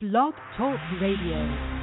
Blog Talk Radio.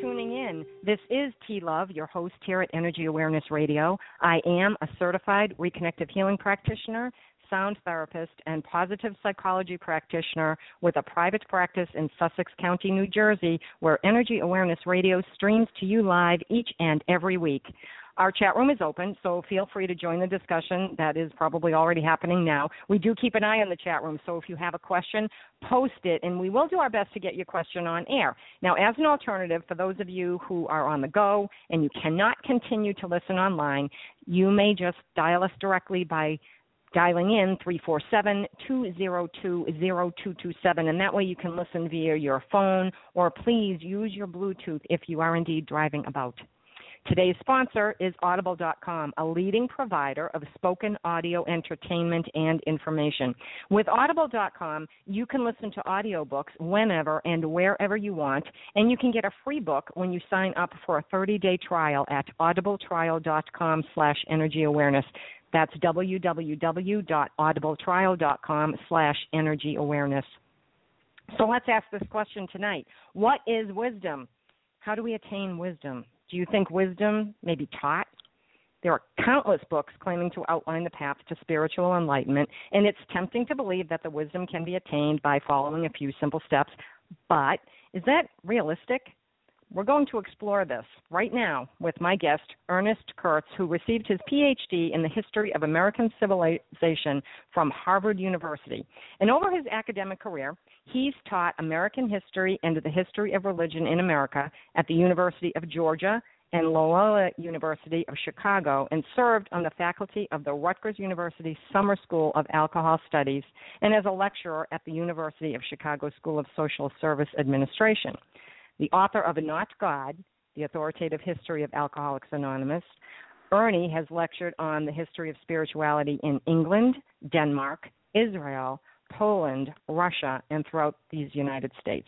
Tuning in. This is T Love, your host here at Energy Awareness Radio. I am a certified reconnective healing practitioner, sound therapist, and positive psychology practitioner with a private practice in Sussex County, New Jersey, where Energy Awareness Radio streams to you live each and every week. Our chat room is open, so feel free to join the discussion. That is probably already happening now. We do keep an eye on the chat room, so if you have a question, post it, and we will do our best to get your question on air. Now, as an alternative, for those of you who are on the go and you cannot continue to listen online, you may just dial us directly by dialing in 347-202-0227 and that way you can listen via your phone or please use your bluetooth if you are indeed driving about Today's sponsor is Audible.com, a leading provider of spoken audio entertainment and information. With Audible.com, you can listen to audiobooks whenever and wherever you want, and you can get a free book when you sign up for a 30-day trial at audibletrial.com slash energy awareness. That's www.audibletrial.com slash energy awareness. So let's ask this question tonight. What is wisdom? How do we attain wisdom? Do you think wisdom may be taught? There are countless books claiming to outline the path to spiritual enlightenment, and it's tempting to believe that the wisdom can be attained by following a few simple steps. But is that realistic? We're going to explore this right now with my guest, Ernest Kurtz, who received his PhD in the history of American civilization from Harvard University. And over his academic career, he's taught American history and the history of religion in America at the University of Georgia and Loyola University of Chicago and served on the faculty of the Rutgers University Summer School of Alcohol Studies and as a lecturer at the University of Chicago School of Social Service Administration the author of Not God, The Authoritative History of Alcoholics Anonymous. Ernie has lectured on the history of spirituality in England, Denmark, Israel, Poland, Russia, and throughout these United States.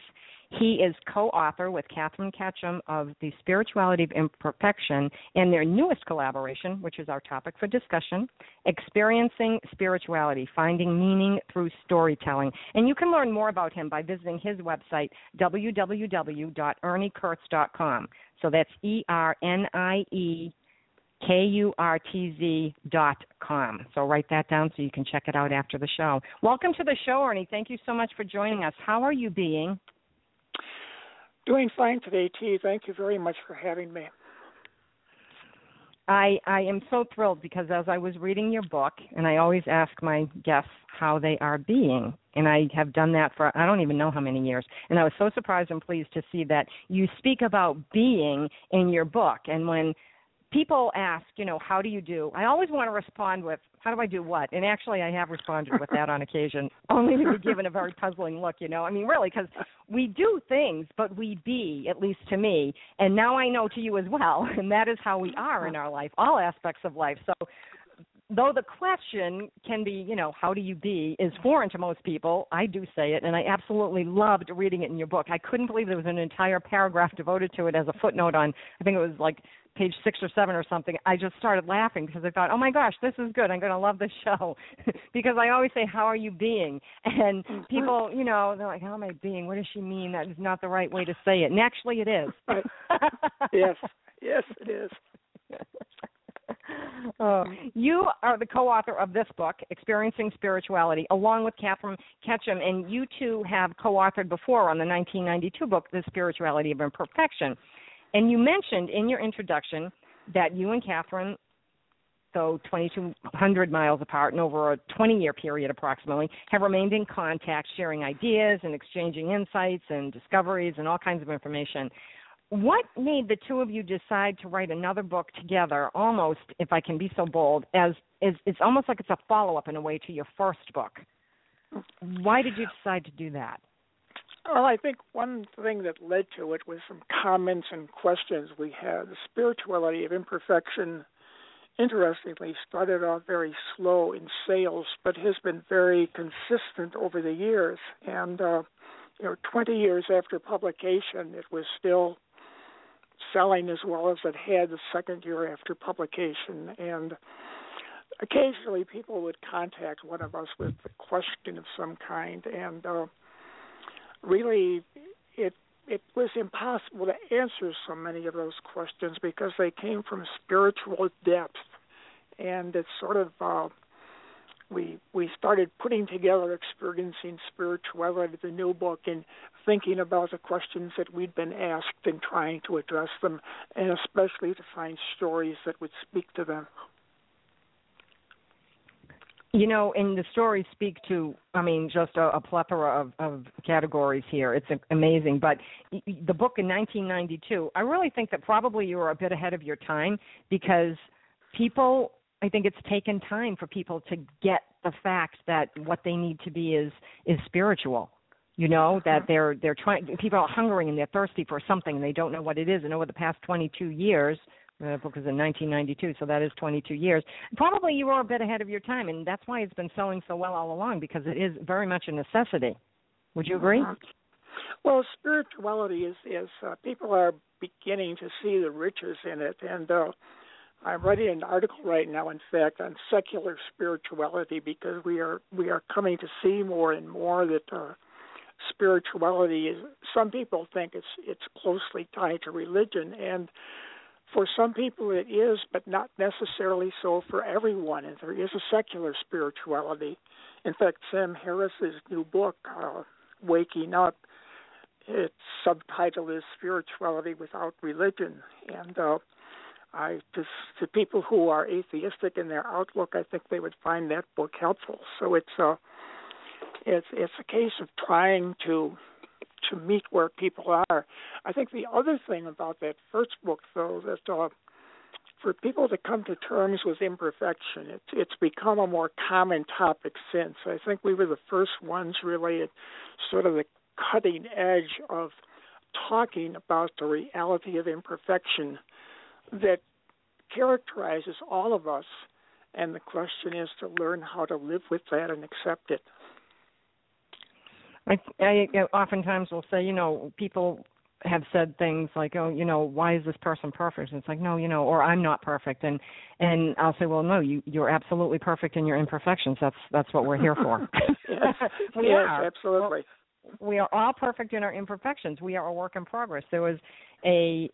He is co author with Katherine Ketcham of The Spirituality of Imperfection and their newest collaboration, which is our topic for discussion Experiencing Spirituality Finding Meaning Through Storytelling. And you can learn more about him by visiting his website, www.erniekurtz.com. So that's E R N I E K U R T Z dot com. So write that down so you can check it out after the show. Welcome to the show, Ernie. Thank you so much for joining us. How are you being? Doing fine today, T. Thank you very much for having me. I I am so thrilled because as I was reading your book, and I always ask my guests how they are being, and I have done that for I don't even know how many years, and I was so surprised and pleased to see that you speak about being in your book, and when people ask, you know, how do you do? I always want to respond with, how do I do what? And actually, I have responded with that on occasion, only to be given a very puzzling look, you know. I mean, really, because we do things, but we be, at least to me, and now I know to you as well, and that is how we are in our life, all aspects of life. So, though the question can be, you know, how do you be, is foreign to most people, I do say it, and I absolutely loved reading it in your book. I couldn't believe there was an entire paragraph devoted to it as a footnote on, I think it was like page six or seven or something, I just started laughing because I thought, oh my gosh, this is good. I'm going to love this show because I always say, how are you being? And mm-hmm. people, you know, they're like, how am I being? What does she mean? That is not the right way to say it. And actually, it is. yes, yes, it is. Uh, you are the co-author of this book, Experiencing Spirituality, along with Katherine Ketcham, and you two have co-authored before on the 1992 book, The Spirituality of Imperfection. And you mentioned in your introduction that you and Katherine, though 2,200 miles apart and over a 20 year period approximately, have remained in contact, sharing ideas and exchanging insights and discoveries and all kinds of information. What made the two of you decide to write another book together, almost, if I can be so bold, as is it's almost like it's a follow up in a way to your first book? Why did you decide to do that? Well, I think one thing that led to it was some comments and questions we had. The spirituality of imperfection, interestingly, started off very slow in sales, but has been very consistent over the years. And, uh, you know, 20 years after publication, it was still selling as well as it had the second year after publication. And occasionally people would contact one of us with a question of some kind. And, uh, really it it was impossible to answer so many of those questions because they came from spiritual depth. And it's sort of uh we we started putting together experiencing spirituality the new book and thinking about the questions that we'd been asked and trying to address them and especially to find stories that would speak to them you know, and the stories speak to, I mean, just a, a plethora of, of categories here. It's amazing. But the book in 1992, I really think that probably you were a bit ahead of your time because people, I think it's taken time for people to get the fact that what they need to be is is spiritual. You know uh-huh. that they're they're trying. People are hungering and they're thirsty for something and they don't know what it is. And over the past 22 years, book is in 1992, so that is 22 years. Probably you were a bit ahead of your time, and that's why it's been selling so well all along because it is very much a necessity. Would you agree? Uh-huh. Well, spirituality is is uh, people are beginning to see the riches in it, and uh, I'm writing an article right now, in fact, on secular spirituality because we are we are coming to see more and more that uh, spirituality is. Some people think it's it's closely tied to religion, and for some people it is, but not necessarily so for everyone. And there is a secular spirituality. In fact, Sam Harris's new book, uh, Waking Up, its subtitle is Spirituality Without Religion. And uh, I to, to people who are atheistic in their outlook, I think they would find that book helpful. So it's uh, it's it's a case of trying to to meet where people are. I think the other thing about that first book, though, that uh, for people to come to terms with imperfection, it's it's become a more common topic since. I think we were the first ones really at sort of the cutting edge of talking about the reality of imperfection that characterizes all of us, and the question is to learn how to live with that and accept it. I, I oftentimes will say, you know, people have said things like, "Oh, you know, why is this person perfect?" And it's like, "No, you know," or "I'm not perfect," and and I'll say, "Well, no, you you're absolutely perfect in your imperfections. That's that's what we're here for." yes, we yes, are. absolutely. We are all perfect in our imperfections. We are a work in progress. There was a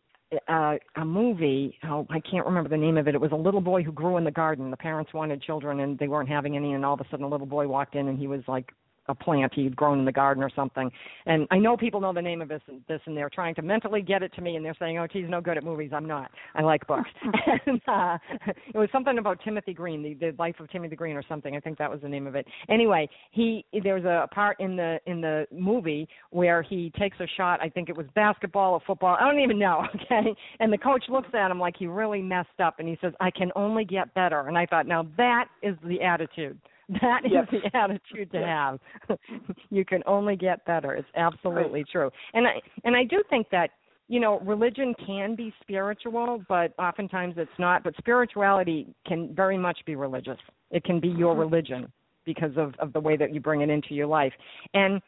uh, a movie. Oh, I can't remember the name of it. It was a little boy who grew in the garden. The parents wanted children, and they weren't having any. And all of a sudden, a little boy walked in, and he was like a plant he'd grown in the garden or something. And I know people know the name of this this and they're trying to mentally get it to me and they're saying, "Oh, he's no good at movies. I'm not. I like books." and uh it was something about Timothy Green, the the life of Timothy Green or something. I think that was the name of it. Anyway, he there's a part in the in the movie where he takes a shot, I think it was basketball or football. I don't even know, okay? And the coach looks at him like he really messed up and he says, "I can only get better." And I thought, "Now that is the attitude." That is yes. the attitude to yes. have. you can only get better. It's absolutely right. true. And I and I do think that you know religion can be spiritual, but oftentimes it's not. But spirituality can very much be religious. It can be your mm-hmm. religion because of of the way that you bring it into your life. And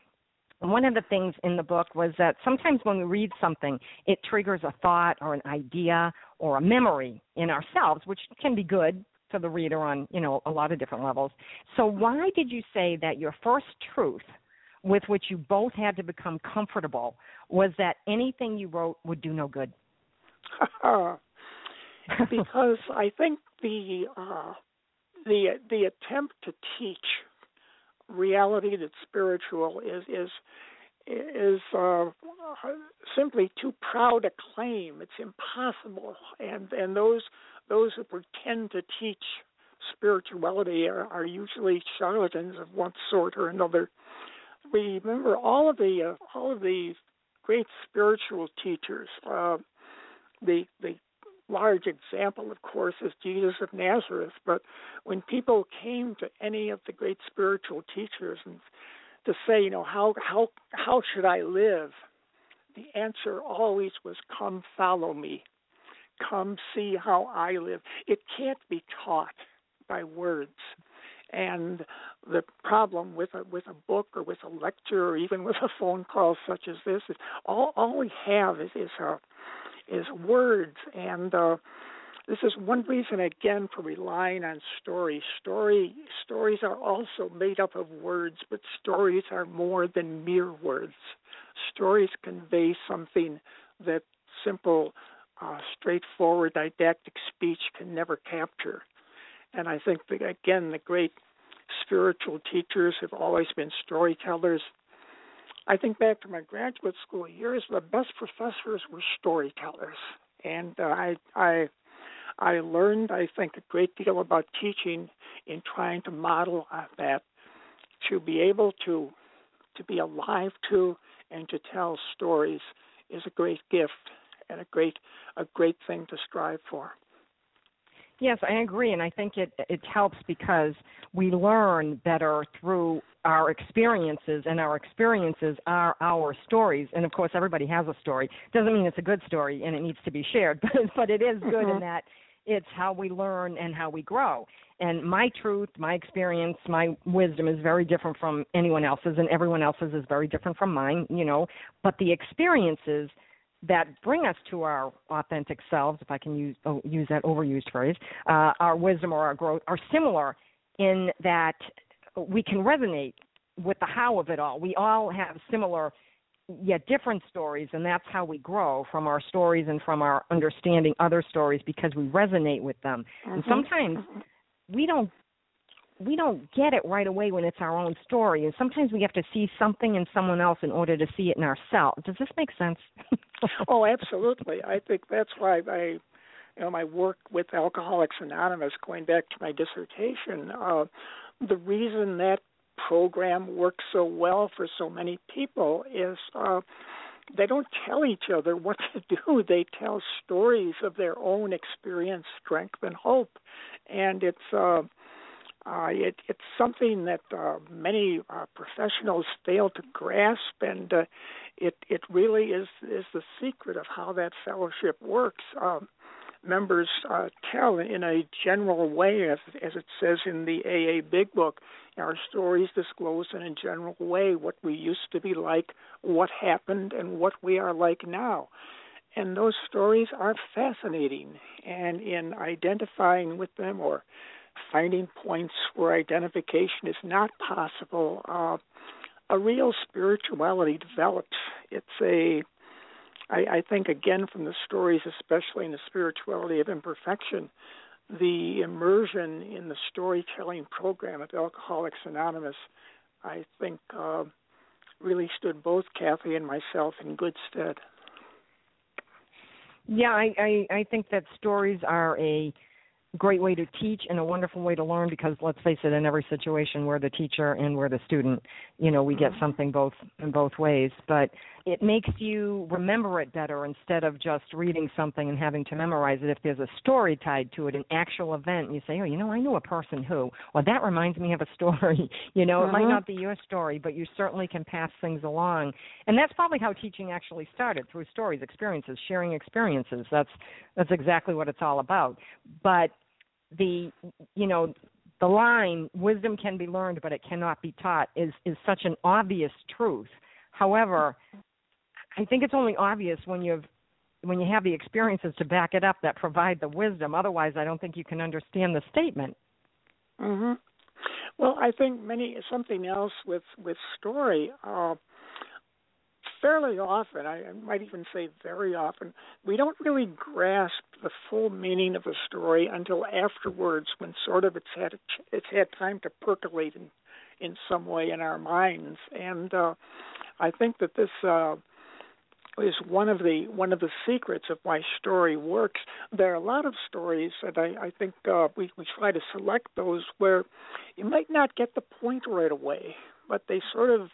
one of the things in the book was that sometimes when we read something, it triggers a thought or an idea or a memory in ourselves, which can be good to the reader on you know a lot of different levels. So why did you say that your first truth, with which you both had to become comfortable, was that anything you wrote would do no good? because I think the uh, the the attempt to teach reality that's spiritual is is is uh, simply too proud a claim. It's impossible, and and those those who pretend to teach spirituality are, are usually charlatans of one sort or another. We remember all of the uh, all of the great spiritual teachers. Uh, the the large example, of course, is Jesus of Nazareth. But when people came to any of the great spiritual teachers and to say, you know, how how how should I live? The answer always was, "Come, follow me." come see how I live. It can't be taught by words. And the problem with a with a book or with a lecture or even with a phone call such as this is all all we have is is uh, is words and uh, this is one reason again for relying on stories. Story stories are also made up of words, but stories are more than mere words. Stories convey something that simple uh, straightforward didactic speech can never capture. And I think that again, the great spiritual teachers have always been storytellers. I think back to my graduate school years, the best professors were storytellers, and uh, I I I learned I think a great deal about teaching in trying to model that to be able to to be alive to and to tell stories is a great gift and a great a great thing to strive for. Yes, I agree, and I think it it helps because we learn better through our experiences, and our experiences are our stories. And of course, everybody has a story. Doesn't mean it's a good story and it needs to be shared, but but it is good mm-hmm. in that it's how we learn and how we grow. And my truth, my experience, my wisdom is very different from anyone else's, and everyone else's is very different from mine. You know, but the experiences that bring us to our authentic selves, if I can use oh, use that overused phrase, uh, our wisdom or our growth are similar in that we can resonate with the how of it all. We all have similar yet different stories and that's how we grow from our stories and from our understanding other stories because we resonate with them. Mm-hmm. and sometimes we don't we don't get it right away when it's our own story and sometimes we have to see something in someone else in order to see it in ourselves. Does this make sense? Oh absolutely. I think that's why i you know my work with alcoholics anonymous going back to my dissertation uh the reason that program works so well for so many people is uh, they don't tell each other what to do. They tell stories of their own experience, strength, and hope, and it's uh, uh, it, it's something that uh, many uh, professionals fail to grasp, and uh, it it really is is the secret of how that fellowship works. Um, members uh, tell in a general way, as, as it says in the AA Big Book. Our stories disclose in a general way what we used to be like, what happened, and what we are like now. And those stories are fascinating. And in identifying with them or finding points where identification is not possible, uh, a real spirituality develops. It's a I, I think again from the stories, especially in the spirituality of imperfection, the immersion in the storytelling program of Alcoholics Anonymous, I think uh, really stood both Kathy and myself in good stead. Yeah, I, I, I think that stories are a great way to teach and a wonderful way to learn because let's face it in every situation we're the teacher and we're the student you know we get mm-hmm. something both in both ways but it makes you remember it better instead of just reading something and having to memorize it if there's a story tied to it an actual event and you say oh you know i knew a person who. Well that reminds me of a story. You know it might mm-hmm. not be your story but you certainly can pass things along. And that's probably how teaching actually started through stories experiences sharing experiences. That's that's exactly what it's all about. But the you know the line wisdom can be learned but it cannot be taught is is such an obvious truth. However i think it's only obvious when you've when you have the experiences to back it up that provide the wisdom. Otherwise i don't think you can understand the statement. Mhm well i think many something else with with story uh fairly often, I might even say very often, we don't really grasp the full meaning of a story until afterwards, when sort of it's had it's had time to percolate in in some way in our minds. And uh, I think that this uh, is one of the one of the secrets of why story works. There are a lot of stories that I, I think uh, we we try to select those where you might not get the point right away, but they sort of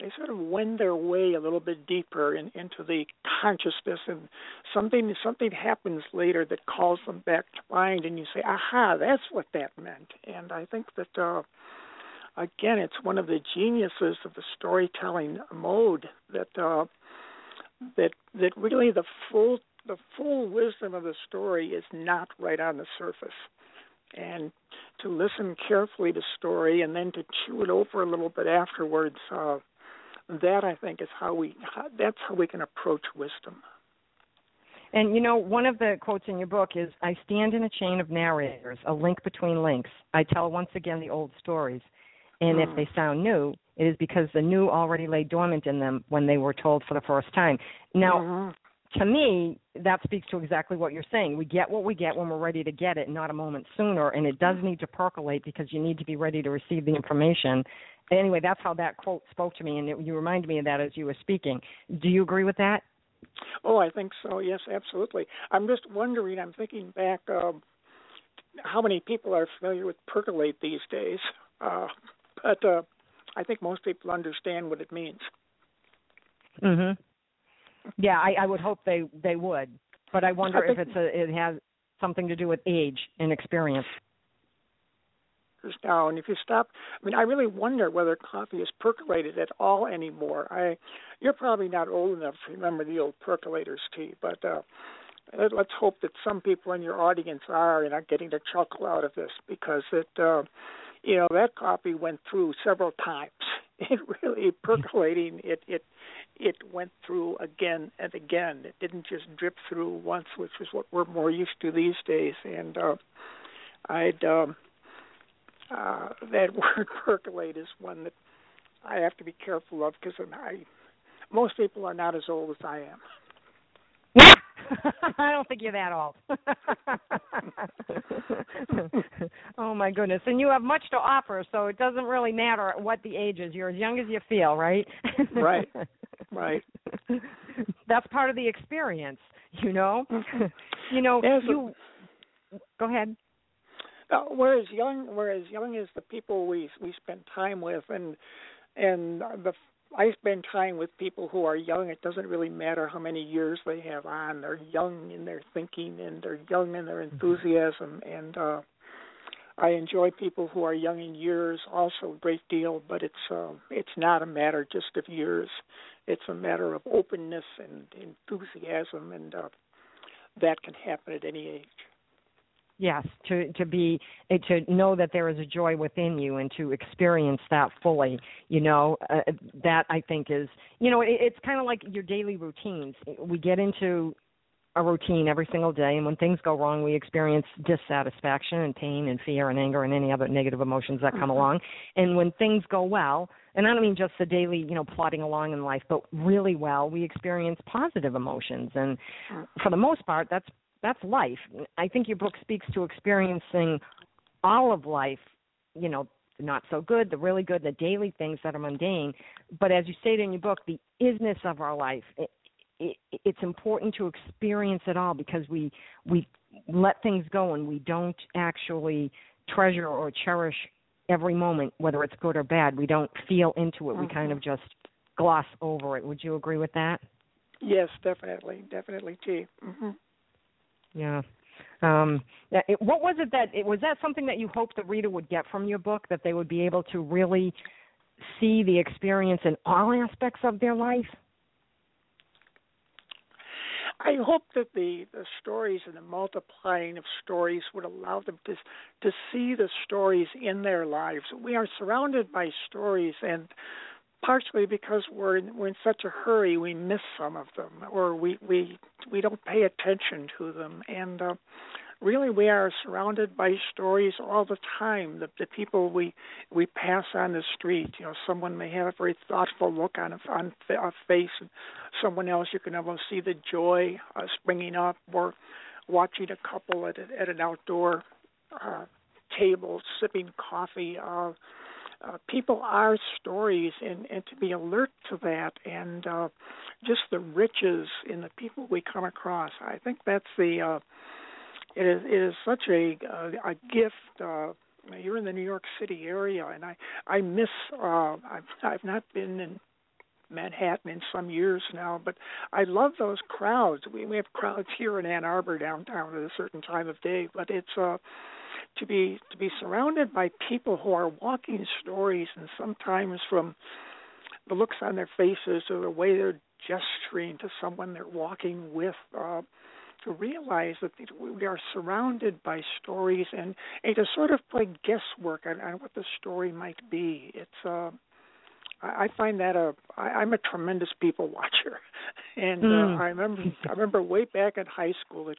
they sort of wend their way a little bit deeper in, into the consciousness, and something something happens later that calls them back to mind, and you say, "Aha, that's what that meant." And I think that uh, again, it's one of the geniuses of the storytelling mode that uh, that that really the full the full wisdom of the story is not right on the surface and to listen carefully to story and then to chew it over a little bit afterwards uh, that I think is how we how, that's how we can approach wisdom. And you know, one of the quotes in your book is I stand in a chain of narrators, a link between links. I tell once again the old stories. And mm. if they sound new, it is because the new already lay dormant in them when they were told for the first time. Now, mm-hmm. to me, that speaks to exactly what you're saying. We get what we get when we're ready to get it, not a moment sooner. And it does need to percolate because you need to be ready to receive the information anyway, that's how that quote spoke to me, and it, you reminded me of that as you were speaking. Do you agree with that? Oh, I think so. Yes, absolutely. I'm just wondering. I'm thinking back. Um, how many people are familiar with percolate these days? Uh, but uh, I think most people understand what it means. Mhm. Yeah, I, I would hope they they would, but I wonder I if it's a it has something to do with age and experience now. And if you stop, I mean, I really wonder whether coffee is percolated at all anymore. I, you're probably not old enough to remember the old percolators T, but uh, let's hope that some people in your audience are and are getting a chuckle out of this because it, uh, you know, that coffee went through several times. It really percolating. It it it went through again and again. It didn't just drip through once, which is what we're more used to these days. And uh, I'd um, uh, that word percolate is one that I have to be careful of because I most people are not as old as I am. I don't think you're that old. oh my goodness. And you have much to offer, so it doesn't really matter what the age is. You're as young as you feel, right? right. Right. That's part of the experience, you know. you know, you go ahead. Uh, we're as young we're as young as the people we we spend time with and and the I spend time with people who are young. It doesn't really matter how many years they have on. They're young in their thinking and they're young in their mm-hmm. enthusiasm. And uh, I enjoy people who are young in years also a great deal. But it's uh, it's not a matter just of years. It's a matter of openness and enthusiasm, and uh, that can happen at any age yes to to be eh, to know that there is a joy within you and to experience that fully you know uh, that i think is you know it, it's kind of like your daily routines. We get into a routine every single day and when things go wrong we experience dissatisfaction and pain and fear and anger and any other negative emotions that come mm-hmm. along. And when things go well and i don't mean just the daily you know plodding along in life but really well we experience positive emotions. And for the most part that's that's life. I think your book speaks to experiencing all of life, you know, the not so good, the really good, the daily things that are mundane. But as you state in your book, the isness of our life, it, it, it's important to experience it all because we we let things go and we don't actually treasure or cherish every moment, whether it's good or bad. We don't feel into it. Mm-hmm. We kind of just gloss over it. Would you agree with that? Yes, definitely, definitely, T. Mm-hmm. Yeah. Um, it, what was it that it was that something that you hoped the reader would get from your book that they would be able to really see the experience in all aspects of their life? I hope that the, the stories and the multiplying of stories would allow them to to see the stories in their lives. We are surrounded by stories, and partially because we're in, we're in such a hurry, we miss some of them, or we we we don't pay attention to them, and uh, really we are surrounded by stories all the time. The, the people we we pass on the street, you know, someone may have a very thoughtful look on a, on a face, and someone else you can almost see the joy uh, springing up, or watching a couple at a, at an outdoor uh, table sipping coffee. Uh, uh, people are stories, and and to be alert to that, and uh, just the riches in the people we come across. I think that's the. Uh, it is it is such a uh, a gift. Uh, you're in the New York City area, and I I miss. Uh, I've I've not been in Manhattan in some years now, but I love those crowds. We we have crowds here in Ann Arbor downtown at a certain time of day, but it's uh to be to be surrounded by people who are walking stories and sometimes from the looks on their faces or the way they're gesturing to someone they're walking with uh, to realize that we are surrounded by stories and, and to sort of play guesswork on, on what the story might be. It's uh, I find that a I, I'm a tremendous people watcher, and uh, hmm. I remember I remember way back in high school that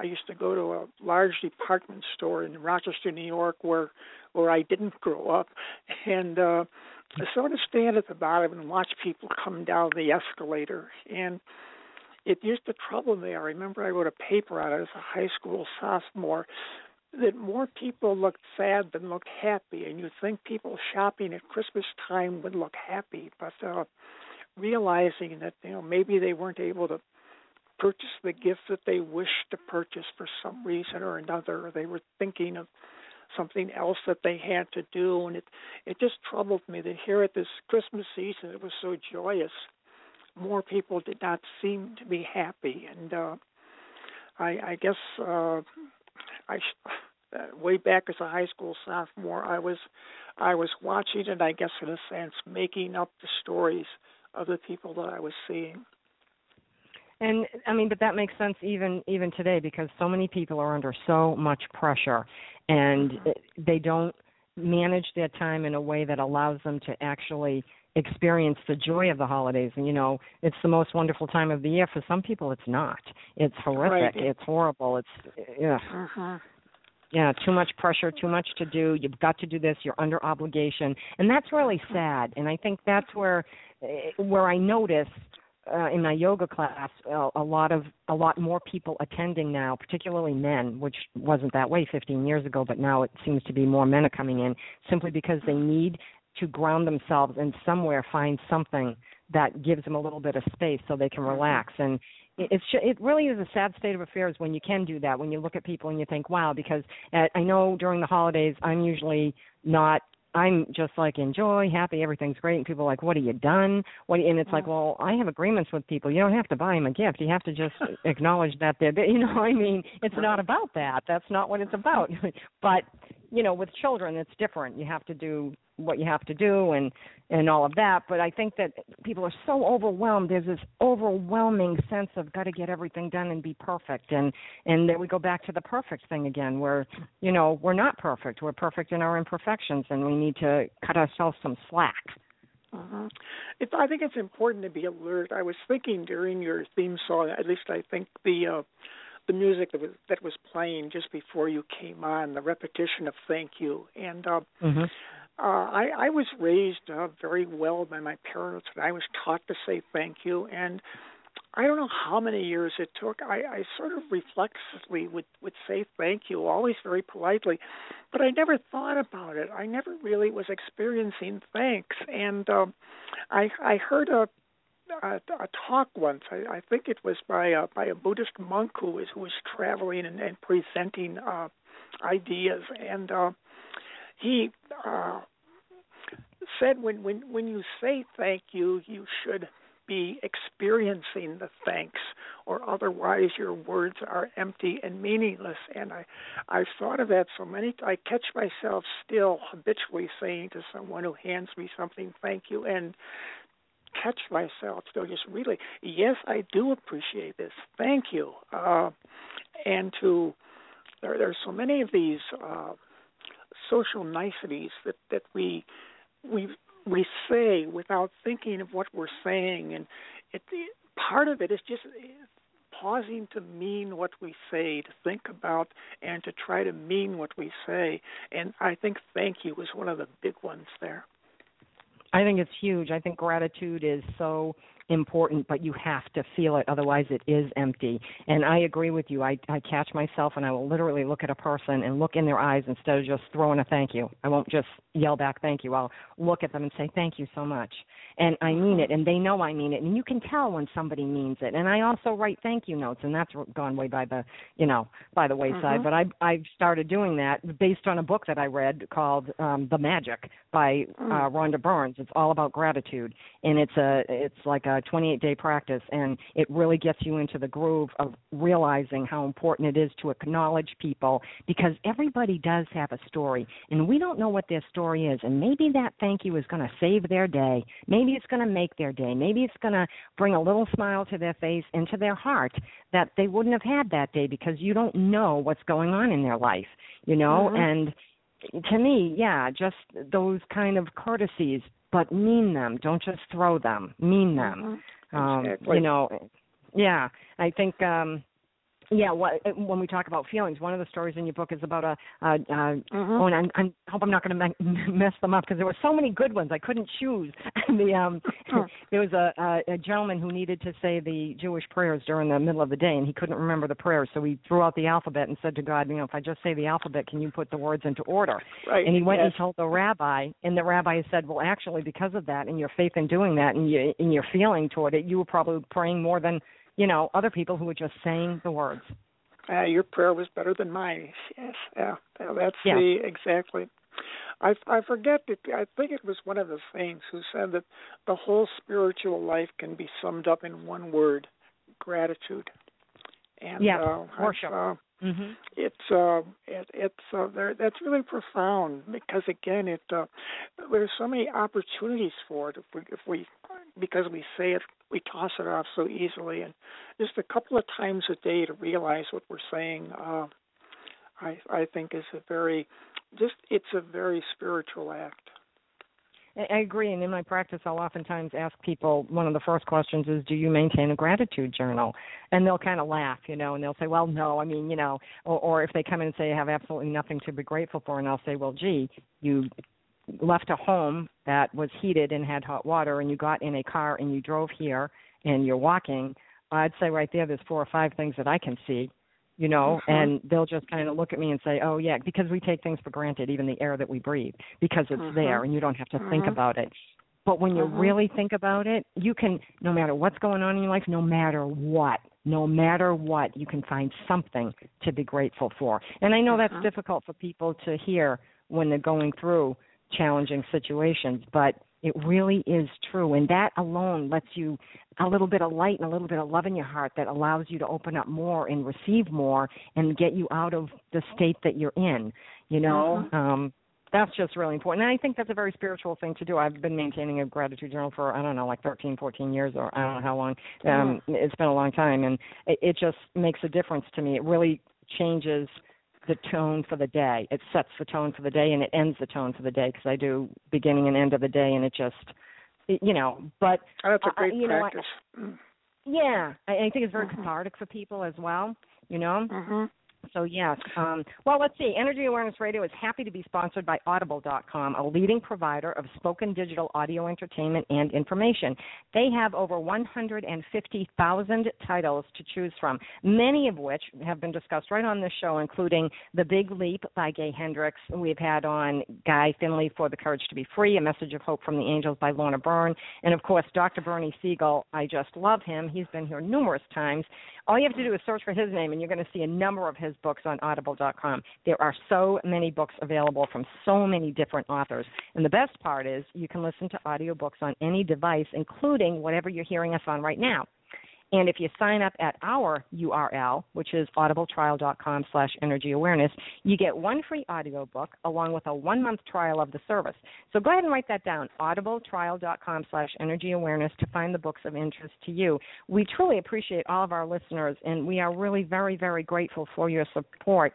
I used to go to a large department store in Rochester, New York, where where I didn't grow up, and uh, I sort of stand at the bottom and watch people come down the escalator, and it used to trouble me. I remember I wrote a paper on it as a high school sophomore that more people looked sad than looked happy, and you'd think people shopping at Christmas time would look happy, but uh, realizing that you know maybe they weren't able to purchase the gift that they wished to purchase for some reason or another, or they were thinking of something else that they had to do, and it it just troubled me that here at this Christmas season it was so joyous. More people did not seem to be happy, and uh, I, I guess uh, I uh, way back as a high school sophomore, I was I was watching and I guess in a sense making up the stories of the people that I was seeing. And I mean, but that makes sense even even today because so many people are under so much pressure, and mm-hmm. they don't manage their time in a way that allows them to actually experience the joy of the holidays and you know it's the most wonderful time of the year for some people it's not it's horrific right. it's horrible it's yeah uh-huh. yeah, too much pressure, too much to do. You've got to do this. You're under obligation, and that's really sad. And I think that's where eh, where I notice uh, in my yoga class uh, a lot of a lot more people attending now, particularly men, which wasn't that way 15 years ago, but now it seems to be more men are coming in simply because they need to ground themselves and somewhere find something that gives them a little bit of space so they can mm-hmm. relax and it's it really is a sad state of affairs when you can do that when you look at people and you think wow because uh, i know during the holidays i'm usually not I'm just like enjoy, happy, everything's great, and people are like, "What have you done?" What? And it's like, well, I have agreements with people. You don't have to buy them a gift. You have to just acknowledge that they're, you know, I mean, it's not about that. That's not what it's about. but you know, with children, it's different. You have to do what you have to do and and all of that but i think that people are so overwhelmed there's this overwhelming sense of got to get everything done and be perfect and and then we go back to the perfect thing again where you know we're not perfect we're perfect in our imperfections and we need to cut ourselves some slack uh-huh. It's, I think it's important to be alert. I was thinking during your theme song, at least I think the uh, the music that was that was playing just before you came on, the repetition of "Thank You," and uh, mm-hmm. Uh, I, I was raised uh, very well by my parents, and I was taught to say thank you. And I don't know how many years it took. I, I sort of reflexively would would say thank you, always very politely, but I never thought about it. I never really was experiencing thanks. And um, I I heard a a, a talk once. I, I think it was by a, by a Buddhist monk who was who was traveling and, and presenting uh, ideas, and uh, he uh, said when when when you say thank you, you should be experiencing the thanks, or otherwise your words are empty and meaningless. And I, I've thought of that so many. I catch myself still habitually saying to someone who hands me something, "Thank you," and catch myself still just really, yes, I do appreciate this. Thank you. Uh, and to there, there's so many of these. Uh, social niceties that that we we we say without thinking of what we're saying, and it, it part of it is just pausing to mean what we say, to think about and to try to mean what we say. And I think thank you is one of the big ones there. I think it's huge. I think gratitude is so important, but you have to feel it, otherwise it is empty. And I agree with you. I I catch myself and I will literally look at a person and look in their eyes instead of just throwing a thank you. I won't just yell back thank you. I'll look at them and say thank you so much. And I mean it and they know I mean it and you can tell when somebody means it. And I also write thank you notes and that's gone way by the, you know, by the wayside, mm-hmm. but I I've started doing that based on a book that I read called um The Magic by uh mm. Rhonda Burns. It's all about gratitude and it's a it's like a 28 day practice and it really gets you into the groove of realizing how important it is to acknowledge people because everybody does have a story and we don't know what their story is and maybe that thank you is going to save their day. Maybe it's going to make their day. Maybe it's going to bring a little smile to their face and to their heart that they wouldn't have had that day because you don't know what's going on in their life you know? Mm-hmm. and to me, yeah, just those kind of courtesies but mean them. Don't just throw them. Mean them. Mm-hmm. Um, exactly. You know, yeah. I think um yeah, what, when we talk about feelings, one of the stories in your book is about a. a mm-hmm. Oh, and I'm, I'm, I hope I'm not going to me- mess them up because there were so many good ones. I couldn't choose. the um, there was a, a, a gentleman who needed to say the Jewish prayers during the middle of the day, and he couldn't remember the prayers, so he threw out the alphabet and said to God, you know, if I just say the alphabet, can you put the words into order? Right. And he went yes. and told the rabbi, and the rabbi said, well, actually, because of that, and your faith in doing that, and your in your feeling toward it, you were probably praying more than you know other people who were just saying the words uh, your prayer was better than mine. Yes, yeah, that's yeah. the exactly. I I forget it. I think it was one of the saints who said that the whole spiritual life can be summed up in one word: gratitude. And yeah, uh, worship. Uh, mm-hmm. It's uh, it, it's uh, there, that's really profound because again, it uh, there's so many opportunities for it if we if we because we say it we toss it off so easily. And just a couple of times a day to realize what we're saying, uh, I I think is a very just it's a very spiritual act. I agree. And in my practice, I'll oftentimes ask people one of the first questions is, Do you maintain a gratitude journal? And they'll kind of laugh, you know, and they'll say, Well, no, I mean, you know, or, or if they come in and say, I have absolutely nothing to be grateful for, and I'll say, Well, gee, you left a home that was heated and had hot water, and you got in a car and you drove here and you're walking. I'd say right there, there's four or five things that I can see you know, mm-hmm. and they'll just kind of look at me and say, "Oh yeah," because we take things for granted, even the air that we breathe, because it's mm-hmm. there and you don't have to think mm-hmm. about it. But when you mm-hmm. really think about it, you can, no matter what's going on in your life, no matter what, no matter what, you can find something to be grateful for. And I know that's mm-hmm. difficult for people to hear when they're going through challenging situations, but it really is true. And that alone lets you a little bit of light and a little bit of love in your heart that allows you to open up more and receive more and get you out of the state that you're in. You know, mm-hmm. um, that's just really important. And I think that's a very spiritual thing to do. I've been maintaining a gratitude journal for I don't know, like 13, 14 years, or I don't know how long. Um, mm-hmm. It's been a long time, and it, it just makes a difference to me. It really changes the tone for the day. It sets the tone for the day and it ends the tone for the day because I do beginning and end of the day, and it just, you know. But oh, that's a great uh, you practice. Know, I, yeah, I, I think it's very mm-hmm. cathartic for people as well. You know. Mm-hmm. So yes. Um, well, let's see. Energy Awareness Radio is happy to be sponsored by Audible.com, a leading provider of spoken digital audio entertainment and information. They have over 150,000 titles to choose from, many of which have been discussed right on this show, including The Big Leap by Gay Hendricks. We've had on Guy Finley for The Courage to Be Free, A Message of Hope from the Angels by Lorna Byrne, and of course Dr. Bernie Siegel. I just love him. He's been here numerous times. All you have to do is search for his name, and you're going to see a number of his books on audible.com. There are so many books available from so many different authors. And the best part is you can listen to audiobooks on any device, including whatever you're hearing us on right now. And if you sign up at our URL, which is audibletrial.com slash energy awareness, you get one free audiobook along with a one month trial of the service. So go ahead and write that down, audibletrial.com slash energy awareness to find the books of interest to you. We truly appreciate all of our listeners and we are really very, very grateful for your support.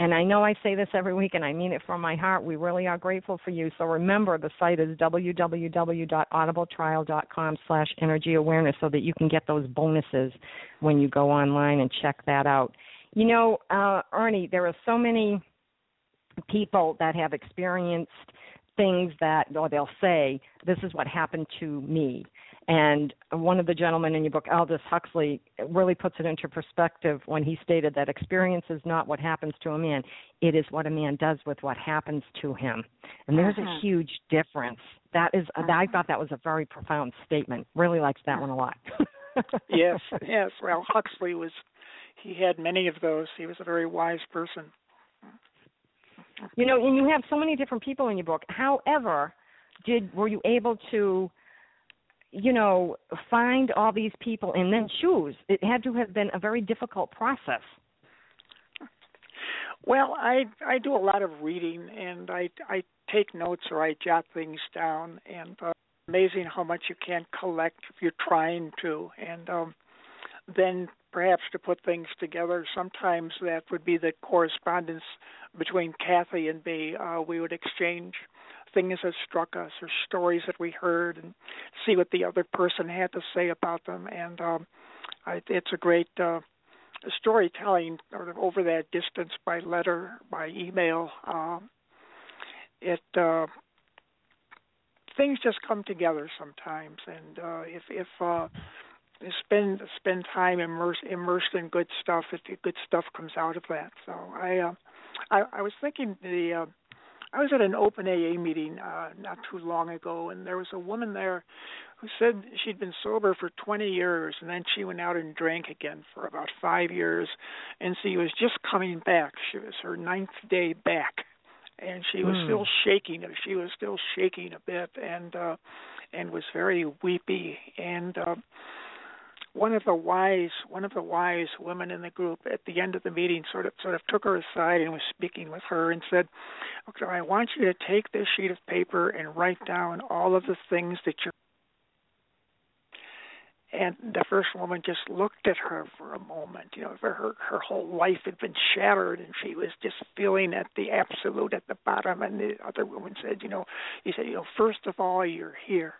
And I know I say this every week, and I mean it from my heart. We really are grateful for you. So remember, the site is www.audibletrial.com slash energy awareness so that you can get those bonuses when you go online and check that out. You know, uh, Ernie, there are so many people that have experienced things that, or they'll say, this is what happened to me. And one of the gentlemen in your book, Aldous Huxley, really puts it into perspective when he stated that experience is not what happens to a man, it is what a man does with what happens to him. And there's uh-huh. a huge difference. That is, uh-huh. I thought that was a very profound statement. Really likes that one a lot. yes, yes. Well, Huxley was, he had many of those. He was a very wise person. You know, and you have so many different people in your book. However, did were you able to you know, find all these people and then choose. It had to have been a very difficult process. Well, I I do a lot of reading and I I take notes or I jot things down and uh, amazing how much you can collect if you're trying to and um then perhaps to put things together sometimes that would be the correspondence between Kathy and me uh we would exchange things that struck us or stories that we heard and see what the other person had to say about them. And um I, it's a great uh storytelling sort of over that distance by letter by email um it uh things just come together sometimes. And uh if if uh spend spend time immersed immersed in good stuff it, good stuff comes out of that. So i uh i i was thinking the uh I was at an open AA meeting uh, not too long ago, and there was a woman there who said she'd been sober for 20 years, and then she went out and drank again for about five years, and she was just coming back. She was her ninth day back, and she was mm. still shaking. She was still shaking a bit, and uh, and was very weepy, and. Uh, one of the wise one of the wise women in the group at the end of the meeting sort of sort of took her aside and was speaking with her and said, "Okay, I want you to take this sheet of paper and write down all of the things that you're." and the first woman just looked at her for a moment. You know, her her whole life had been shattered, and she was just feeling at the absolute at the bottom. And the other woman said, you know, he said, you know, first of all, you're here.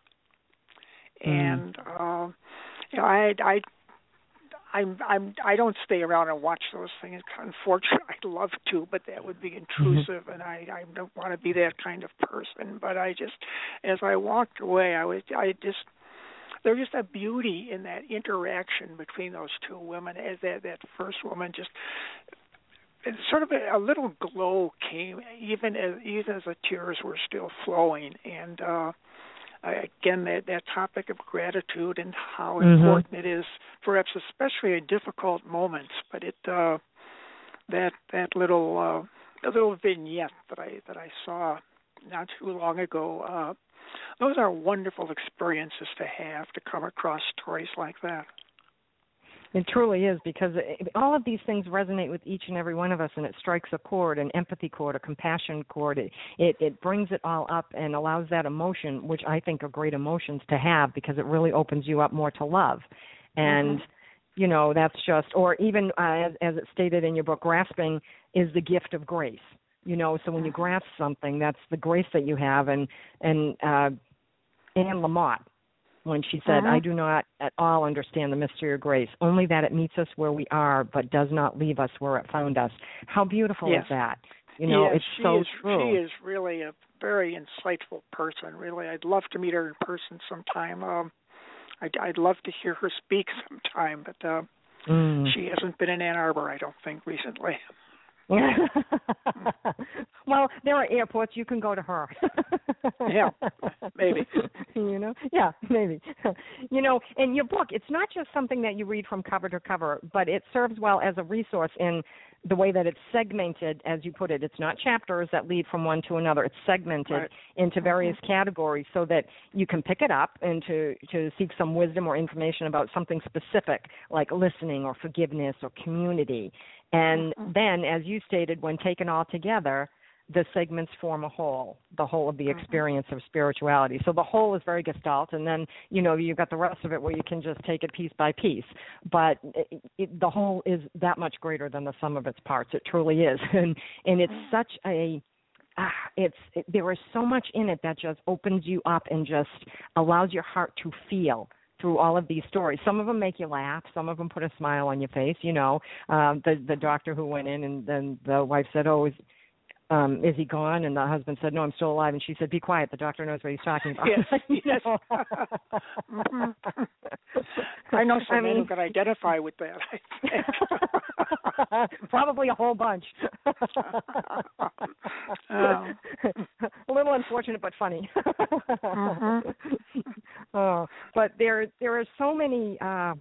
Mm. And um, you know, I I I'm I'm I don't stay around and watch those things. Unfortunately, I'd love to, but that would be mm-hmm. intrusive, and I I don't want to be that kind of person. But I just, as I walked away, I was I just there's just a beauty in that interaction between those two women. As that that first woman just sort of a, a little glow came even as even as the tears were still flowing and uh again that that topic of gratitude and how mm-hmm. important it is, perhaps especially in difficult moments. But it uh, that that little uh, little vignette that I that I saw not too long ago. Uh, those are wonderful experiences to have to come across stories like that. It truly is because all of these things resonate with each and every one of us, and it strikes a chord, an empathy chord, a compassion chord. It, it it brings it all up and allows that emotion, which I think are great emotions to have, because it really opens you up more to love, and. Mm-hmm. You know that's just, or even uh, as, as it stated in your book, grasping is the gift of grace. You know, so when you grasp something, that's the grace that you have. And and uh, Anne Lamott, when she said, uh-huh. I do not at all understand the mystery of grace, only that it meets us where we are, but does not leave us where it found us. How beautiful yes. is that? You know, yes, it's so is, true. She is really a very insightful person. Really, I'd love to meet her in person sometime. Um, I'd, I'd love to hear her speak sometime, but uh, mm. she hasn't been in Ann Arbor, I don't think, recently. well, there are airports you can go to her. yeah, maybe. You know, yeah, maybe. you know, in your book, it's not just something that you read from cover to cover, but it serves well as a resource in the way that it's segmented, as you put it. It's not chapters that lead from one to another. It's segmented right. into various mm-hmm. categories so that you can pick it up and to to seek some wisdom or information about something specific, like listening or forgiveness or community. And mm-hmm. then, as you stated, when taken all together, the segments form a whole, the whole of the mm-hmm. experience of spirituality. So the whole is very gestalt, and then you know you've got the rest of it where you can just take it piece by piece. But it, it, the whole is that much greater than the sum of its parts. It truly is, and and it's mm-hmm. such a ah, it's it, there is so much in it that just opens you up and just allows your heart to feel through all of these stories. Some of them make you laugh. Some of them put a smile on your face. You know, um, the the doctor who went in and then the wife said, "Oh, is um, is he gone? And the husband said, no, I'm still alive. And she said, be quiet. The doctor knows what he's talking about. Yes, yes. mm-hmm. I know some I men who can identify with that. I think. Probably a whole bunch. oh. a little unfortunate, but funny. mm-hmm. oh, but there there are so many. Uh,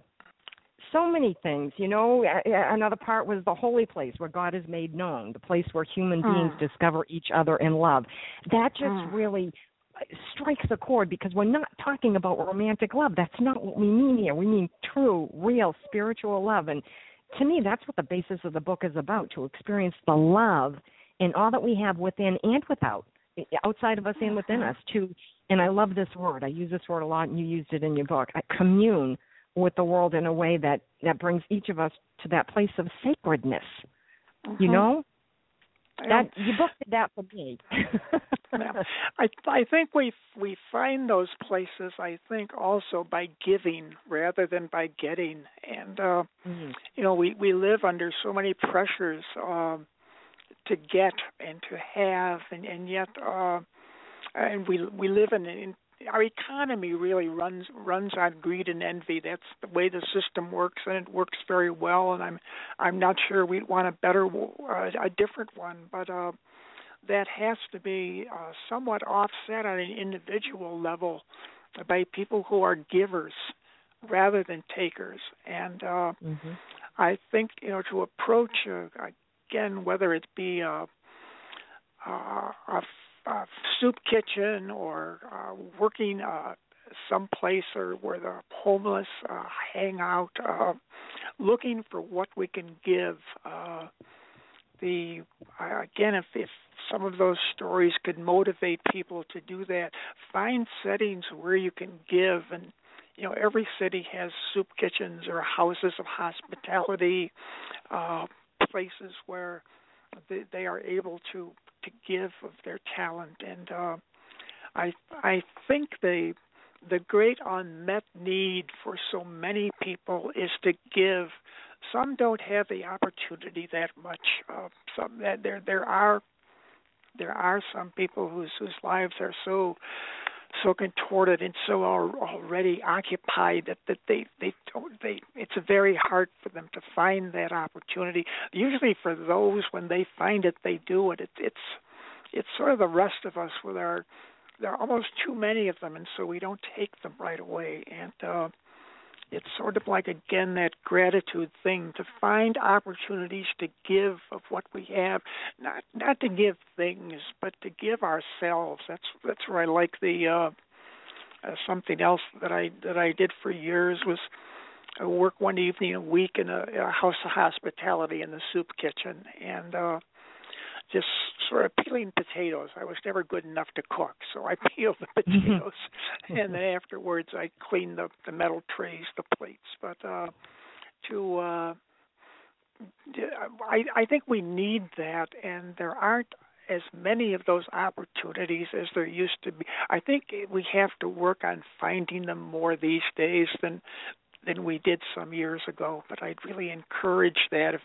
so many things. You know, another part was the holy place where God is made known, the place where human mm. beings discover each other in love. That just mm. really uh, strikes a chord because we're not talking about romantic love. That's not what we mean here. We mean true, real spiritual love. And to me, that's what the basis of the book is about to experience the love in all that we have within and without outside of us and within mm-hmm. us to and i love this word i use this word a lot and you used it in your book commune with the world in a way that that brings each of us to that place of sacredness. You know, that you booked that for me. I I think we we find those places. I think also by giving rather than by getting, and uh, mm-hmm. you know we we live under so many pressures um, to get and to have, and and yet. Uh, and we we live in, in our economy really runs runs on greed and envy. That's the way the system works, and it works very well. And I'm I'm not sure we'd want a better uh, a different one, but uh, that has to be uh, somewhat offset on an individual level by people who are givers rather than takers. And uh, mm-hmm. I think you know to approach uh, again whether it be a, a, a uh, soup kitchen or uh, working uh, someplace or where the homeless uh, hang out, uh, looking for what we can give. Uh, the uh, again, if, if some of those stories could motivate people to do that, find settings where you can give and you know, every city has soup kitchens or houses of hospitality, uh, places where they, they are able to to give of their talent, and uh, I I think the the great unmet need for so many people is to give. Some don't have the opportunity that much. Uh, some that there there are there are some people whose whose lives are so so contorted and so already occupied that, that they they don't they it's very hard for them to find that opportunity. Usually for those when they find it they do it, it it's it's sort of the rest of us with our there are almost too many of them and so we don't take them right away. And uh it's sort of like again that gratitude thing to find opportunities to give of what we have not not to give things but to give ourselves. That's that's where i like the uh, uh something else that i that i did for years was I work one evening a week in a, a house of hospitality in the soup kitchen. And uh just sort of peeling potatoes. I was never good enough to cook, so I peeled the potatoes, and then afterwards I cleaned the the metal trays, the plates. But uh, to uh, I I think we need that, and there aren't as many of those opportunities as there used to be. I think we have to work on finding them more these days than than we did some years ago. But I'd really encourage that if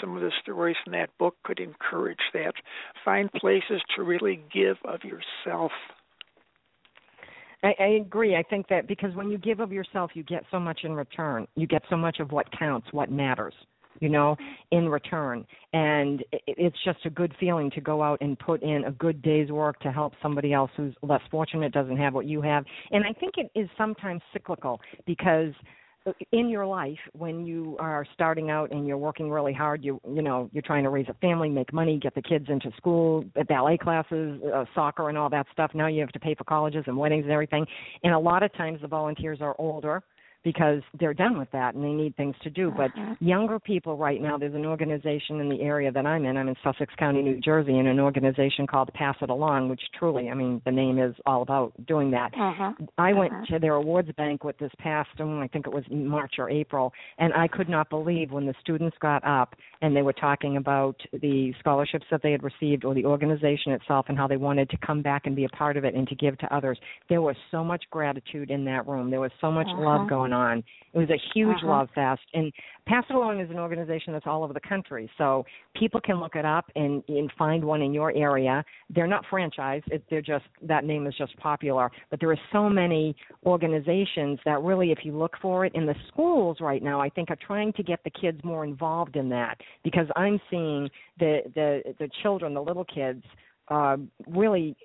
some of the stories in that book could encourage that. Find places to really give of yourself. I, I agree. I think that because when you give of yourself, you get so much in return. You get so much of what counts, what matters you know, in return. And it, it's just a good feeling to go out and put in a good day's work to help somebody else who's less fortunate, doesn't have what you have. And I think it is sometimes cyclical because in your life when you are starting out and you're working really hard you you know you're trying to raise a family make money get the kids into school ballet classes uh, soccer and all that stuff now you have to pay for colleges and weddings and everything. And a lot of times the volunteers are older because they're done with that and they need things to do. But uh-huh. younger people right now, there's an organization in the area that I'm in. I'm in Sussex County, New Jersey, and an organization called Pass It Along, which truly, I mean, the name is all about doing that. Uh-huh. I went uh-huh. to their awards banquet this past, um, I think it was March or April, and I could not believe when the students got up and they were talking about the scholarships that they had received or the organization itself and how they wanted to come back and be a part of it and to give to others. There was so much gratitude in that room. There was so much uh-huh. love going going on. It was a huge uh-huh. love fest, and Pass It Along is an organization that's all over the country, so people can look it up and, and find one in your area. They're not franchised; it, they're just that name is just popular. But there are so many organizations that really, if you look for it in the schools right now, I think are trying to get the kids more involved in that because I'm seeing the the the children, the little kids, uh, really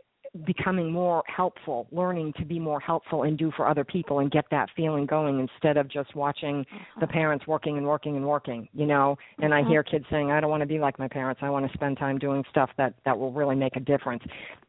becoming more helpful, learning to be more helpful and do for other people and get that feeling going instead of just watching the uh-huh. parents working and working and working, you know. And I uh-huh. hear kids saying, "I don't want to be like my parents. I want to spend time doing stuff that that will really make a difference."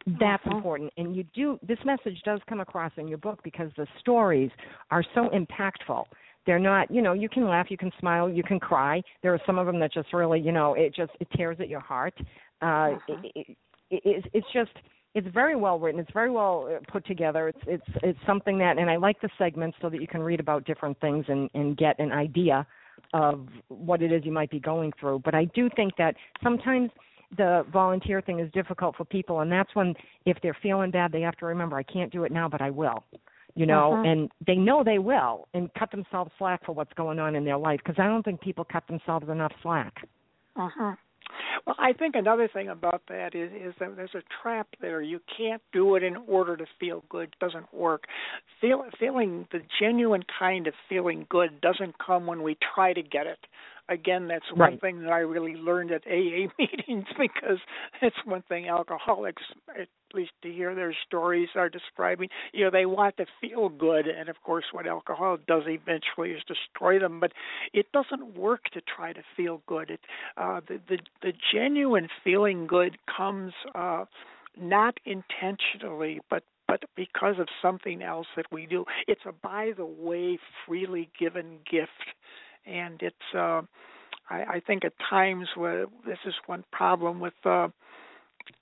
That's uh-huh. important. And you do this message does come across in your book because the stories are so impactful they're not you know you can laugh you can smile you can cry there are some of them that just really you know it just it tears at your heart uh uh-huh. it, it, it, it's just it's very well written. It's very well uh, put together. It's it's it's something that, and I like the segments so that you can read about different things and and get an idea of what it is you might be going through. But I do think that sometimes the volunteer thing is difficult for people, and that's when if they're feeling bad, they have to remember I can't do it now, but I will. You know, uh-huh. and they know they will, and cut themselves slack for what's going on in their life because I don't think people cut themselves enough slack. Uh huh. Well, I think another thing about that is is that there's a trap there. You can't do it in order to feel good. It doesn't work. Feel, feeling the genuine kind of feeling good doesn't come when we try to get it again, that's one right. thing that I really learned at AA meetings because that's one thing alcoholics, at least to hear their stories, are describing. You know, they want to feel good, and of course, what alcohol does eventually is destroy them. But it doesn't work to try to feel good. It, uh, the the the genuine feeling good comes. Uh, not intentionally, but but because of something else that we do. It's a by the way, freely given gift and it's uh, I, I think at times where this is one problem with uh,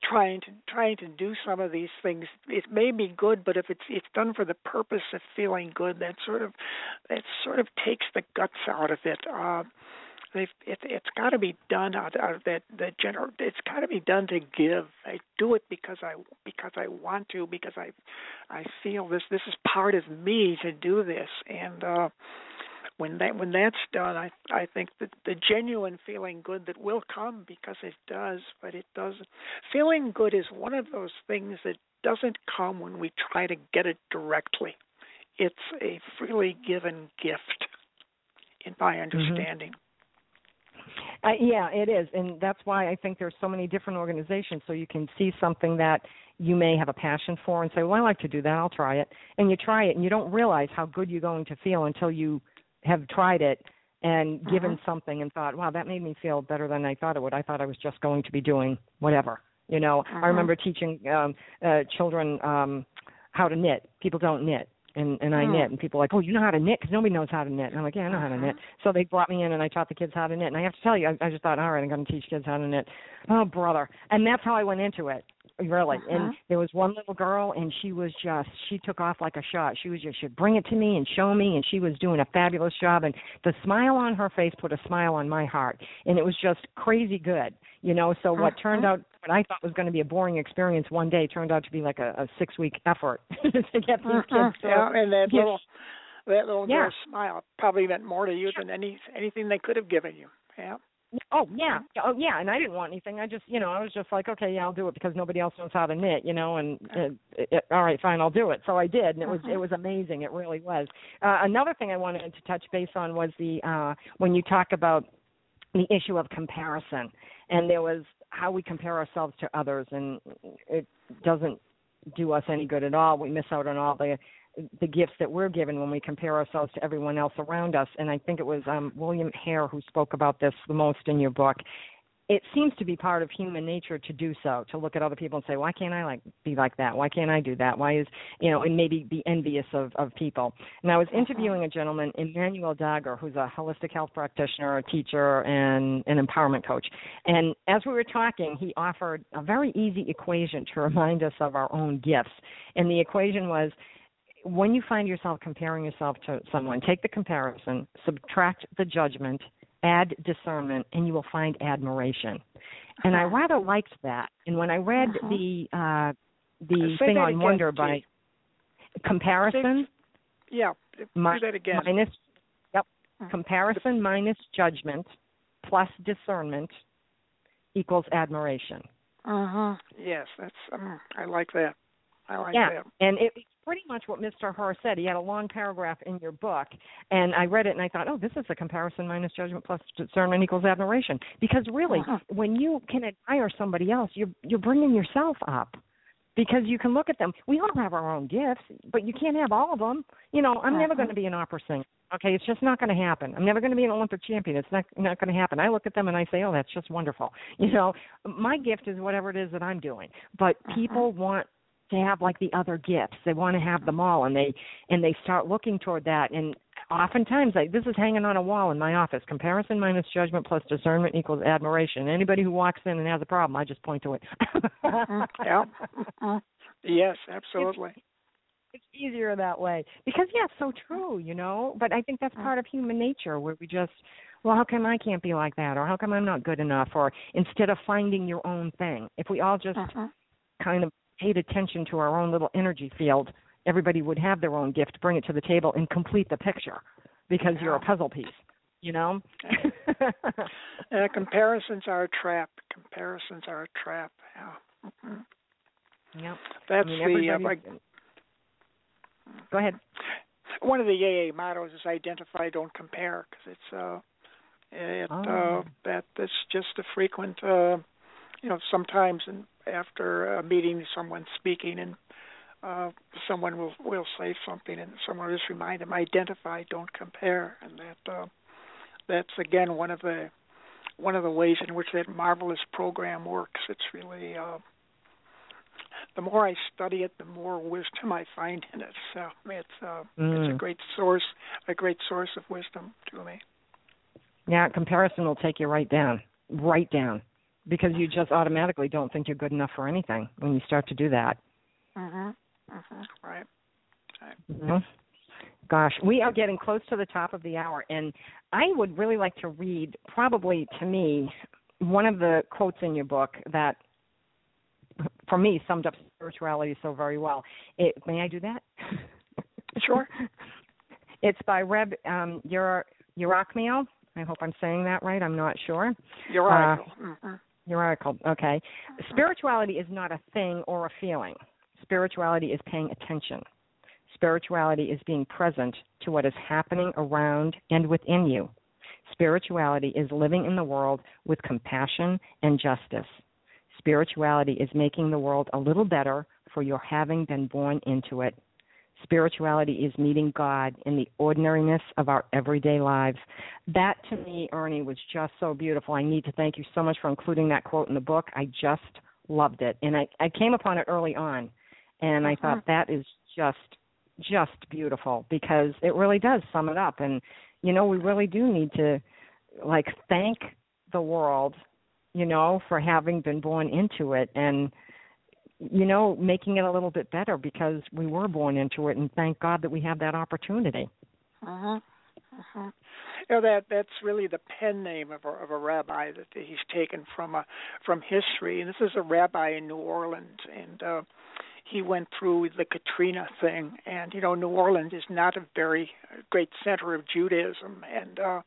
trying to trying to do some of these things. It may be good but if it's it's done for the purpose of feeling good that sort of that sort of takes the guts out of it. Uh they've it, it's got to be done out, out of that the general it's got to be done to give. I do it because i because i want to because i i feel this this is part of me to do this. And uh when that when that's done, I I think that the genuine feeling good that will come because it does, but it doesn't. Feeling good is one of those things that doesn't come when we try to get it directly. It's a freely given gift, in my mm-hmm. understanding. Mm-hmm. Uh, yeah, it is, and that's why I think there's so many different organizations. So you can see something that you may have a passion for and say, "Well, I like to do that. I'll try it." And you try it, and you don't realize how good you're going to feel until you have tried it and uh-huh. given something and thought, wow, that made me feel better than I thought it would. I thought I was just going to be doing whatever. You know, uh-huh. I remember teaching um uh children um how to knit. People don't knit. And and I oh. knit, and people are like, oh, you know how to knit? Because nobody knows how to knit. And I'm like, yeah, I know how to knit. Uh-huh. So they brought me in, and I taught the kids how to knit. And I have to tell you, I, I just thought, all right, I'm going to teach kids how to knit. Oh, brother! And that's how I went into it really uh-huh. and there was one little girl and she was just she took off like a shot she was just she'd bring it to me and show me and she was doing a fabulous job and the smile on her face put a smile on my heart and it was just crazy good you know so uh-huh. what turned out what i thought was going to be a boring experience one day turned out to be like a, a six week effort to get these uh-huh. kids to yeah and that little that little yeah. girl's smile probably meant more to you than any anything they could have given you yeah Oh yeah, oh yeah, and I didn't want anything. I just, you know, I was just like, okay, yeah, I'll do it because nobody else knows how to knit, you know, and uh, it, all right, fine, I'll do it. So I did, and it was it was amazing. It really was. Uh, another thing I wanted to touch base on was the uh, when you talk about the issue of comparison, and there was how we compare ourselves to others, and it doesn't do us any good at all. We miss out on all the the gifts that we're given when we compare ourselves to everyone else around us. And I think it was um, William Hare who spoke about this the most in your book. It seems to be part of human nature to do so, to look at other people and say, "Why can't I like be like that? Why can't I do that? Why is you know?" And maybe be envious of of people. And I was interviewing a gentleman, Emmanuel Dagher, who's a holistic health practitioner, a teacher, and an empowerment coach. And as we were talking, he offered a very easy equation to remind us of our own gifts. And the equation was when you find yourself comparing yourself to someone, take the comparison, subtract the judgment, add discernment, and you will find admiration. And I uh-huh. rather liked that. And when I read uh-huh. the uh, the Say thing on again, Wonder by comparison, Say, yeah, do that again. Minus, yep, uh-huh. comparison minus judgment plus discernment equals admiration. Uh huh. Yes, that's. Um, I like that. I like yeah. that. And it, pretty much what Mr. Hare said. He had a long paragraph in your book, and I read it and I thought, oh, this is a comparison minus judgment plus discernment equals admiration. Because really, uh-huh. when you can admire somebody else, you're you're bringing yourself up. Because you can look at them. We all have our own gifts, but you can't have all of them. You know, I'm uh-huh. never going to be an opera singer. Okay, it's just not going to happen. I'm never going to be an Olympic champion. It's not not going to happen. I look at them and I say, "Oh, that's just wonderful." You know, my gift is whatever it is that I'm doing. But uh-huh. people want to have like the other gifts. They want to have them all, and they and they start looking toward that. And oftentimes, like this is hanging on a wall in my office: comparison minus judgment plus discernment equals admiration. Anybody who walks in and has a problem, I just point to it. Mm-hmm. yeah. Mm-hmm. Yes, absolutely. It's, it's easier that way because yeah, it's so true, you know. But I think that's part of human nature where we just well, how come I can't be like that? Or how come I'm not good enough? Or instead of finding your own thing, if we all just uh-huh. kind of paid attention to our own little energy field, everybody would have their own gift, bring it to the table, and complete the picture because yeah. you're a puzzle piece. You know. uh, comparisons are a trap. Comparisons are a trap. Yeah. Mm-hmm. Yep. That's I mean, the uh. Go ahead. One of the AA mottos is identify, don't compare, because it's uh, it oh. uh, that that's just a frequent uh, you know sometimes in after a meeting, someone speaking, and uh, someone will will say something, and someone will just remind them, identify, don't compare, and that uh, that's again one of the one of the ways in which that marvelous program works. It's really uh, the more I study it, the more wisdom I find in it. So it's uh, mm. it's a mm. great source, a great source of wisdom to me. Yeah, comparison will take you right down, right down because you just automatically don't think you're good enough for anything when you start to do that. Mhm. Mhm. Right. Right. Mm-hmm. Gosh, we are getting close to the top of the hour, and I would really like to read, probably to me, one of the quotes in your book that, for me, summed up spirituality so very well. It, may I do that? Sure. it's by Reb um, Yer- Yerachmiel. I hope I'm saying that right. I'm not sure. Your Uh, article. Your article. Okay. Uh-huh. Spirituality is not a thing or a feeling. Spirituality is paying attention. Spirituality is being present to what is happening around and within you. Spirituality is living in the world with compassion and justice. Spirituality is making the world a little better for your having been born into it. Spirituality is meeting God in the ordinariness of our everyday lives. That to me, Ernie, was just so beautiful. I need to thank you so much for including that quote in the book. I just loved it. And I, I came upon it early on and I thought uh-huh. that is just just beautiful because it really does sum it up and you know, we really do need to like thank the world, you know, for having been born into it and you know, making it a little bit better because we were born into it and thank God that we have that opportunity. Mhm. Mhm. You know that that's really the pen name of a, of a rabbi that he's taken from a from history, and this is a rabbi in New Orleans, and uh, he went through the Katrina thing, and you know New Orleans is not a very great center of Judaism, and uh,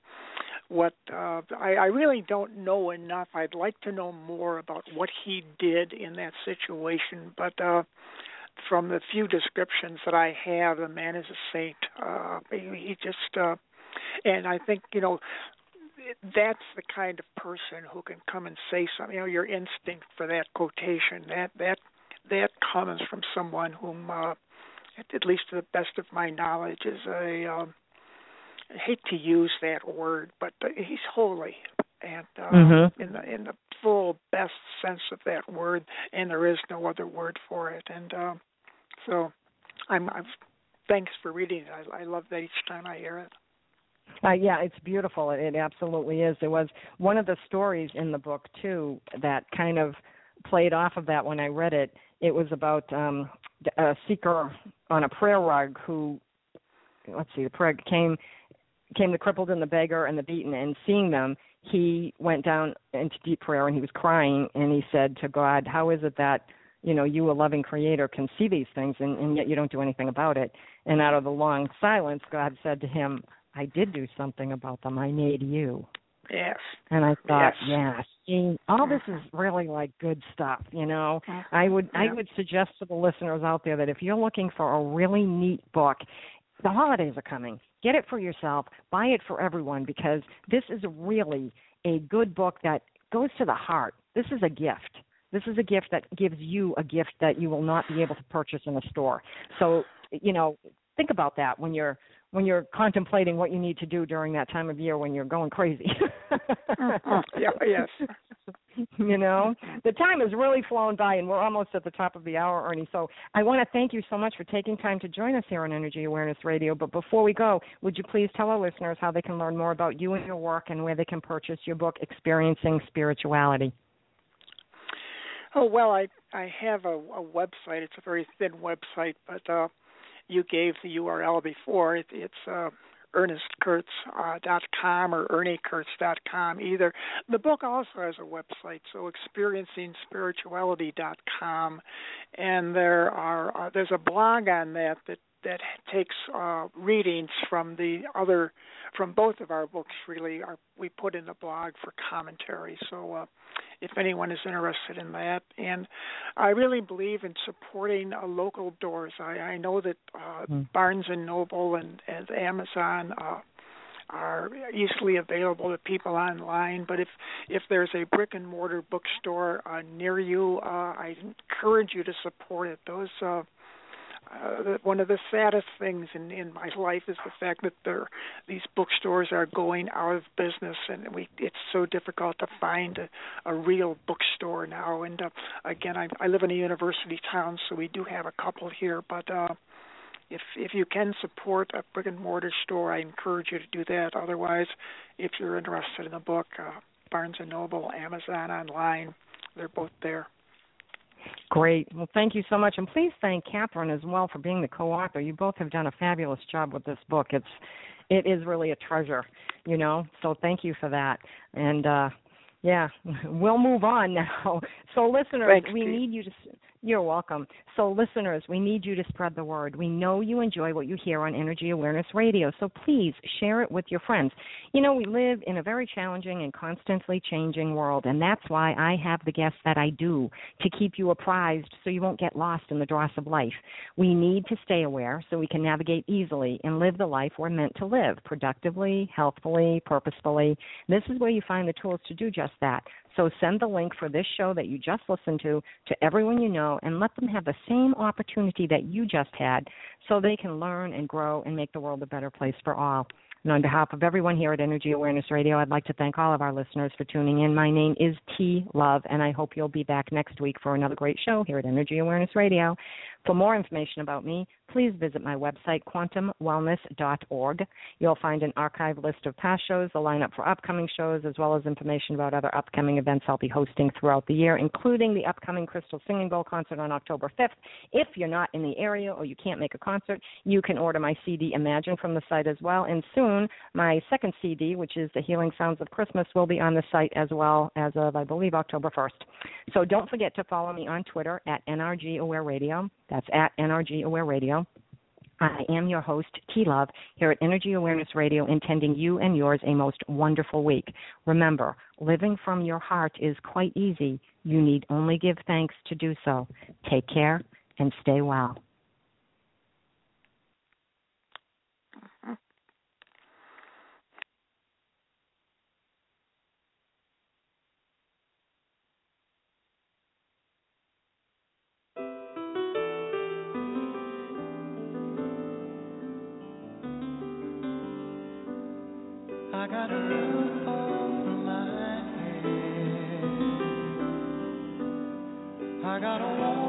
what uh, I, I really don't know enough. I'd like to know more about what he did in that situation, but. uh from the few descriptions that I have, the man is a saint. Uh, he, just, uh, and I think you know, that's the kind of person who can come and say something. You know, your instinct for that quotation that that that comes from someone whom, uh, at, at least to the best of my knowledge, is a um, I hate to use that word, but uh, he's holy and uh, Mhm. in the in the full best sense of that word, and there is no other word for it. And uh, so, I'm, I'm thanks for reading it. I, I love that each time I hear it. Uh, yeah, it's beautiful. It, it absolutely is. There was one of the stories in the book too that kind of played off of that when I read it. It was about um a seeker on a prayer rug who, let's see, the prayer came came the crippled and the beggar and the beaten, and seeing them, he went down into deep prayer and he was crying and he said to God, "How is it that you know you, a loving Creator, can see these things and, and yet you don't do anything about it?" And out of the long silence, God said to him, I did do something about them. I made you. Yes. And I thought, Yes. yeah, see, all this mm-hmm. is really like good stuff, you know. Mm-hmm. I would I would suggest to the listeners out there that if you're looking for a really neat book, the holidays are coming. Get it for yourself, buy it for everyone because this is really a good book that goes to the heart. This is a gift. This is a gift that gives you a gift that you will not be able to purchase in a store. So, you know, think about that when you're when you're contemplating what you need to do during that time of year when you're going crazy. Mhm. Yeah, yes. you know, the time has really flown by, and we're almost at the top of the hour, Ernie. So I want to thank you so much for taking time to join us here on Energy Awareness Radio. But before we go, would you please tell our listeners how they can learn more about you and your work, and where they can purchase your book, Experiencing Spirituality? Oh well, I I have a, a website. It's a very thin website, but uh, you gave the URL before. It, it's uh, ErnestKurtz uh, or ErnieKurtz dot com. Either the book also has a website, so ExperiencingSpirituality dot com, and there are uh, there's a blog on that that that takes uh, readings from the other from both of our books. Really, are we put in the blog for commentary. So. Uh, if anyone is interested in that. And I really believe in supporting uh, local doors. I, I know that uh, Mm. Barnes and Noble and, and Amazon uh, are easily available to people online. But if if there's a brick and mortar bookstore uh, near you, uh, I encourage you to support it. Those uh, uh, one of the saddest things in in my life is the fact that there these bookstores are going out of business, and we it's so difficult to find a, a real bookstore now. And uh, again, I, I live in a university town, so we do have a couple here, but. uh if if you can support a brick and mortar store, I encourage you to do that. Otherwise, if you're interested in the book, uh, Barnes and Noble, Amazon online. They're both there. Great. Well, thank you so much, and please thank Katherine as well for being the co-author. You both have done a fabulous job with this book. It's it is really a treasure, you know. So thank you for that. And uh yeah, we'll move on now. So listeners, Thanks, we need you to you're welcome. So, listeners, we need you to spread the word. We know you enjoy what you hear on Energy Awareness Radio, so please share it with your friends. You know, we live in a very challenging and constantly changing world, and that's why I have the guests that I do to keep you apprised so you won't get lost in the dross of life. We need to stay aware so we can navigate easily and live the life we're meant to live productively, healthfully, purposefully. This is where you find the tools to do just that. So send the link for this show that you just listened to to everyone you know and let them have the same opportunity that you just had so they can learn and grow and make the world a better place for all. And on behalf of everyone here at Energy Awareness Radio, I'd like to thank all of our listeners for tuning in. My name is T Love, and I hope you'll be back next week for another great show here at Energy Awareness Radio. For more information about me, please visit my website, quantumwellness.org. You'll find an archive list of past shows, a lineup for upcoming shows, as well as information about other upcoming events I'll be hosting throughout the year, including the upcoming Crystal Singing Bowl concert on October 5th. If you're not in the area or you can't make a concert, you can order my CD Imagine from the site as well. And soon, my second CD, which is The Healing Sounds of Christmas, will be on the site as well as of, I believe, October 1st. So don't forget to follow me on Twitter at NRG Aware Radio. That's at NRG Aware Radio. I am your host, T Love, here at Energy Awareness Radio, intending you and yours a most wonderful week. Remember, living from your heart is quite easy. You need only give thanks to do so. Take care and stay well. I got a roof